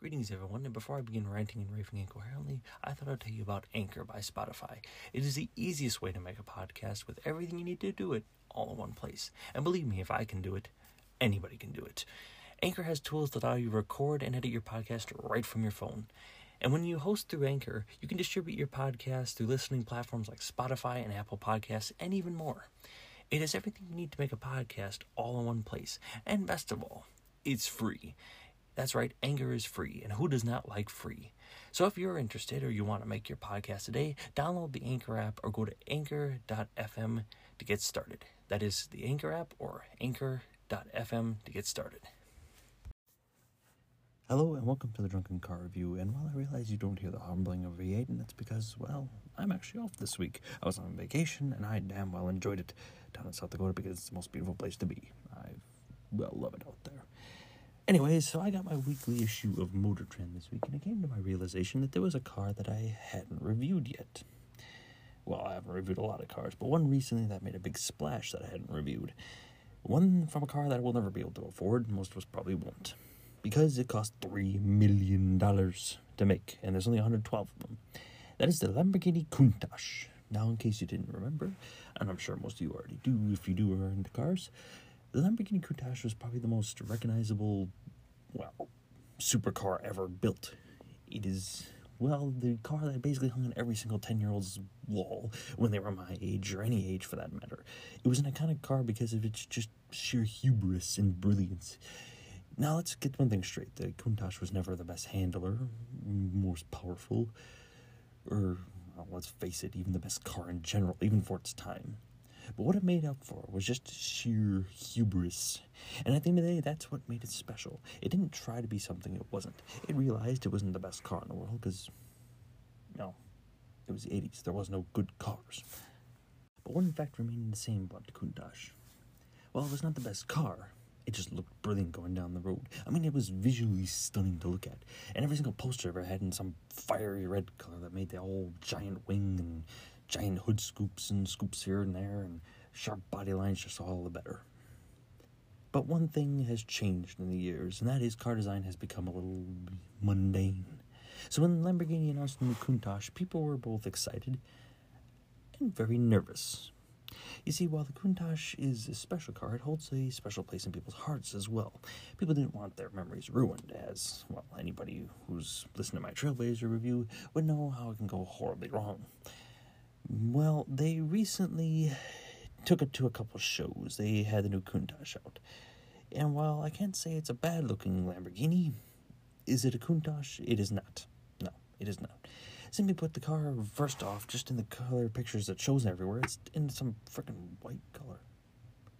Greetings, everyone, and before I begin ranting and raving incoherently, I thought I'd tell you about Anchor by Spotify. It is the easiest way to make a podcast with everything you need to do it all in one place. And believe me, if I can do it, anybody can do it. Anchor has tools that allow you to record and edit your podcast right from your phone. And when you host through Anchor, you can distribute your podcast through listening platforms like Spotify and Apple Podcasts, and even more. It has everything you need to make a podcast all in one place. And best of all, it's free. That's right, Anchor is free, and who does not like free? So if you're interested or you want to make your podcast today, download the Anchor app or go to anchor.fm to get started. That is the Anchor app or anchor.fm to get started. Hello and welcome to the Drunken Car Review. And while I realize you don't hear the humbling of V8, and that's because, well, I'm actually off this week. I was on vacation and I damn well enjoyed it down in South Dakota because it's the most beautiful place to be. I, well, love it out there. Anyways, so I got my weekly issue of Motor Trend this week, and it came to my realization that there was a car that I hadn't reviewed yet. Well, I haven't reviewed a lot of cars, but one recently that made a big splash that I hadn't reviewed. One from a car that I will never be able to afford, most of us probably won't. Because it cost $3 million to make, and there's only 112 of them. That is the Lamborghini Countach. Now, in case you didn't remember, and I'm sure most of you already do if you do are into cars, the Lamborghini Countach was probably the most recognizable, well, supercar ever built. It is, well, the car that basically hung on every single 10 year old's wall when they were my age, or any age for that matter. It was an iconic car because of its just sheer hubris and brilliance. Now, let's get one thing straight. The Countach was never the best handler, most powerful, or, well, let's face it, even the best car in general, even for its time. But what it made up for was just sheer hubris. And at the end of the day, that's what made it special. It didn't try to be something it wasn't. It realized it wasn't the best car in the world because, no, it was the 80s. There was no good cars. But one fact remained the same about the Countach. Well, it was not the best car. It just looked brilliant going down the road. I mean, it was visually stunning to look at. And every single poster ever had in some fiery red color that made the whole giant wing and giant hood scoops and scoops here and there and sharp body lines just all the better. But one thing has changed in the years, and that is car design has become a little mundane. So when Lamborghini announced the Countach, people were both excited and very nervous. You see, while the Countach is a special car, it holds a special place in people's hearts as well. People didn't want their memories ruined, as, well, anybody who's listened to my Trailblazer review would know how it can go horribly wrong. Well, they recently took it to a couple shows. They had the new Countach out. And while I can't say it's a bad looking Lamborghini, is it a Countach? It is not. No, it is not. Simply put, the car, first off, just in the color pictures that shows everywhere, it's in some freaking white color.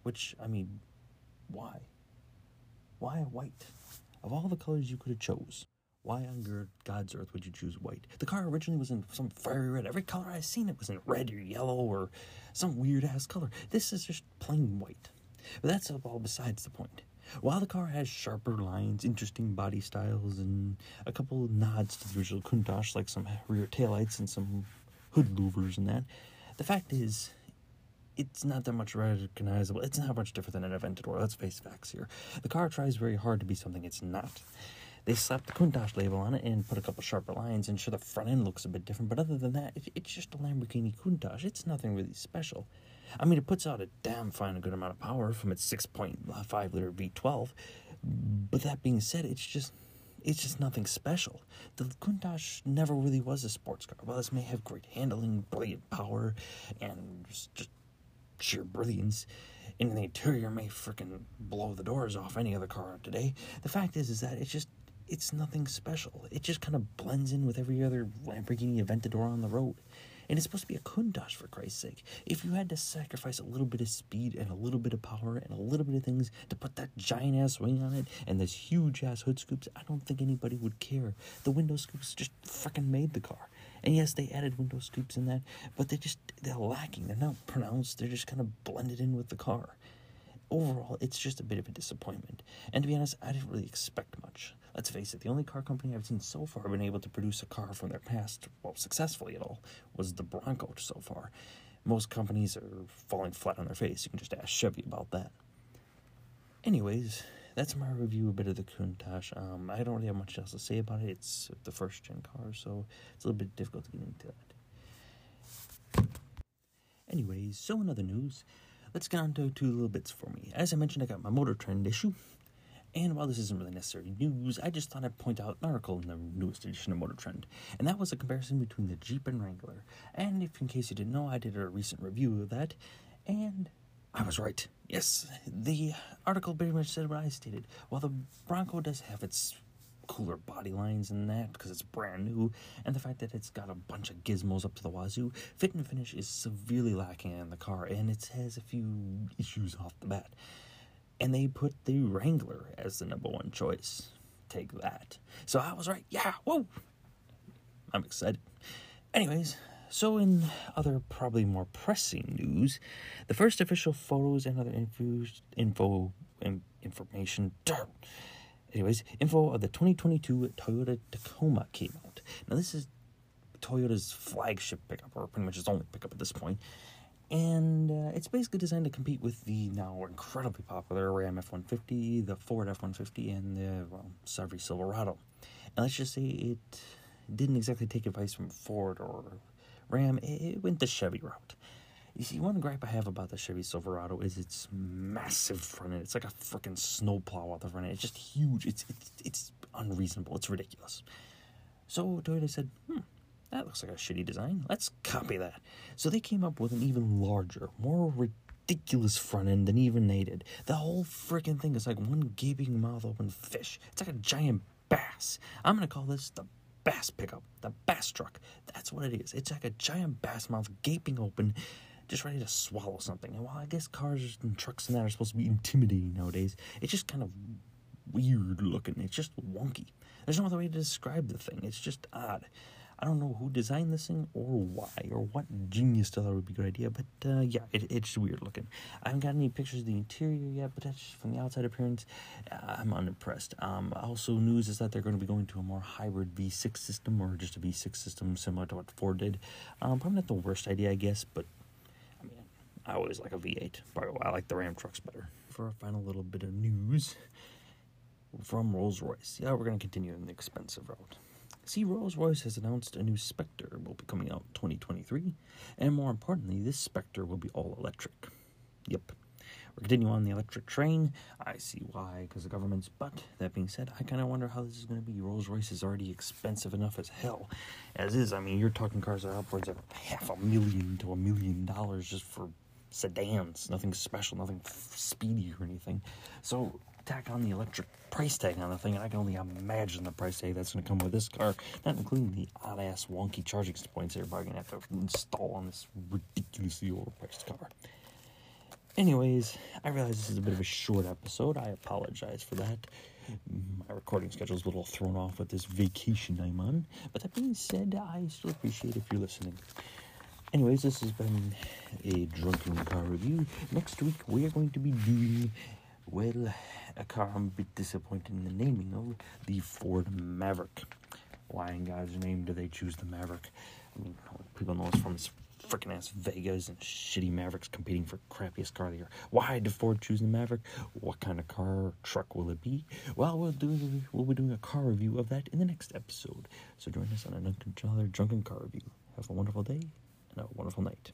Which, I mean, why? Why white? Of all the colors you could have chose, why on God's earth would you choose white? The car originally was in some fiery red. Every color I've seen it was in red or yellow or some weird ass color. This is just plain white. But that's all besides the point. While the car has sharper lines, interesting body styles, and a couple nods to the original Countach, like some rear taillights and some hood louvers and that, the fact is, it's not that much recognizable. It's not much different than an Aventador. Let's face facts here. The car tries very hard to be something it's not. They slapped the Countach label on it and put a couple sharper lines, and sure, the front end looks a bit different, but other than that, it, it's just a Lamborghini Countach. It's nothing really special. I mean, it puts out a damn fine good amount of power from its 6.5 liter V12, but that being said, it's just it's just nothing special. The Countach never really was a sports car. While this may have great handling, brilliant power, and just sheer brilliance, and the interior may freaking blow the doors off any other car today. The fact is, is that it's just it's nothing special. It just kind of blends in with every other Lamborghini Aventador on the road. And it's supposed to be a Countach, for Christ's sake. If you had to sacrifice a little bit of speed and a little bit of power and a little bit of things to put that giant ass wing on it and this huge ass hood scoops, I don't think anybody would care. The window scoops just freaking made the car. And yes, they added window scoops in that, but they just, they're lacking. They're not pronounced. They're just kind of blended in with the car overall, it's just a bit of a disappointment. And to be honest, I didn't really expect much. Let's face it, the only car company I've seen so far been able to produce a car from their past, well, successfully at all, was the Bronco so far. Most companies are falling flat on their face. You can just ask Chevy about that. Anyways, that's my review a bit of the Countach. Um, I don't really have much else to say about it. It's the first gen car, so it's a little bit difficult to get into that. Anyways, so in other news, let's get on to two little bits for me. As I mentioned, I got my Motor Trend issue. And while this isn't really necessarily news, I just thought I'd point out an article in the newest edition of Motor Trend, and that was a comparison between the Jeep and Wrangler. And if in case you didn't know, I did a recent review of that, and I was right. Yes, the article pretty much said what I stated. While the Bronco does have its cooler body lines and that because it's brand new, and the fact that it's got a bunch of gizmos up to the wazoo, fit and finish is severely lacking in the car, and it has a few issues off the bat. And they put the Wrangler as the number one choice. Take that. So I was right. Yeah, whoa! I'm excited. Anyways, so, in other, probably more pressing news, the first official photos and other info, info information. Anyways, info of the 2022 Toyota Tacoma came out. Now, this is Toyota's flagship pickup, or pretty much its only pickup at this point. And uh, it's basically designed to compete with the now incredibly popular Ram F 150, the Ford F 150, and the well, Chevy Silverado. And let's just say it didn't exactly take advice from Ford or Ram, it went the Chevy route. You see, one gripe I have about the Chevy Silverado is its massive front end. It's like a freaking snowplow out the front end. It's just huge. It's, it's, it's unreasonable. It's ridiculous. So Toyota said, hmm, that looks like a shitty design. Let's copy that. So they came up with an even larger, more ridiculous front end than even they did. The whole freaking thing is like one gaping mouth open fish. It's like a giant bass. I'm to call this the bass pickup, the bass truck. That's what it is. It's like a giant bass mouth gaping open, just ready to swallow something. And while I guess cars and trucks and that are supposed to be intimidating nowadays, it's just kind of weird looking. It's just wonky. There's no other way to describe the thing. It's just odd. I don't know who designed this thing or why or what genius thought it would be a good idea, but uh, yeah, it, it's weird looking. I haven't got any pictures of the interior yet, but that's from the outside appearance. Uh, I'm unimpressed. Um, also, news is that they're going to be going to a more hybrid V6 system or just a V6 system similar to what Ford did. Um, probably not the worst idea, I guess, but I mean, I always like a V8. But I like the Ram trucks better. For a final little bit of news from Rolls Royce. Yeah, we're going to continue in the expensive route. See, Rolls Royce has announced a new Spectre will be coming out in 2023, and more importantly, this Spectre will be all electric. Yep. We're continuing on the electric train. I see why, because the government's. But that being said, I kind of wonder how this is going to be. Rolls Royce is already expensive enough as hell, as is. I mean, you're talking cars that are upwards of half a million to a million dollars just for sedans. Nothing special, nothing speedy or anything. So tack on the electric price tag on the thing, and I can only imagine the price tag that's going to come with this car, not including the odd ass wonky charging points everybody's going to have to install on this ridiculously overpriced car. Anyways, I realize this is a bit of a short episode. I apologize for that. My recording schedule is a little thrown off with this vacation I'm on. But that being said, I still appreciate if you're listening. Anyways, this has been a drunken car review. Next week, we are going to be doing well, a car I'm a bit disappointed in the naming of the Ford Maverick. Why in God's name do they choose the Maverick? I mean, people know it's from this freaking ass Vegas and shitty Mavericks competing for crappiest car of the year. Why did Ford choose the Maverick? What kind of car truck will it be? Well, we'll do we'll be doing a car review of that in the next episode. So join us on another drunken car review. Have a wonderful day and a wonderful night.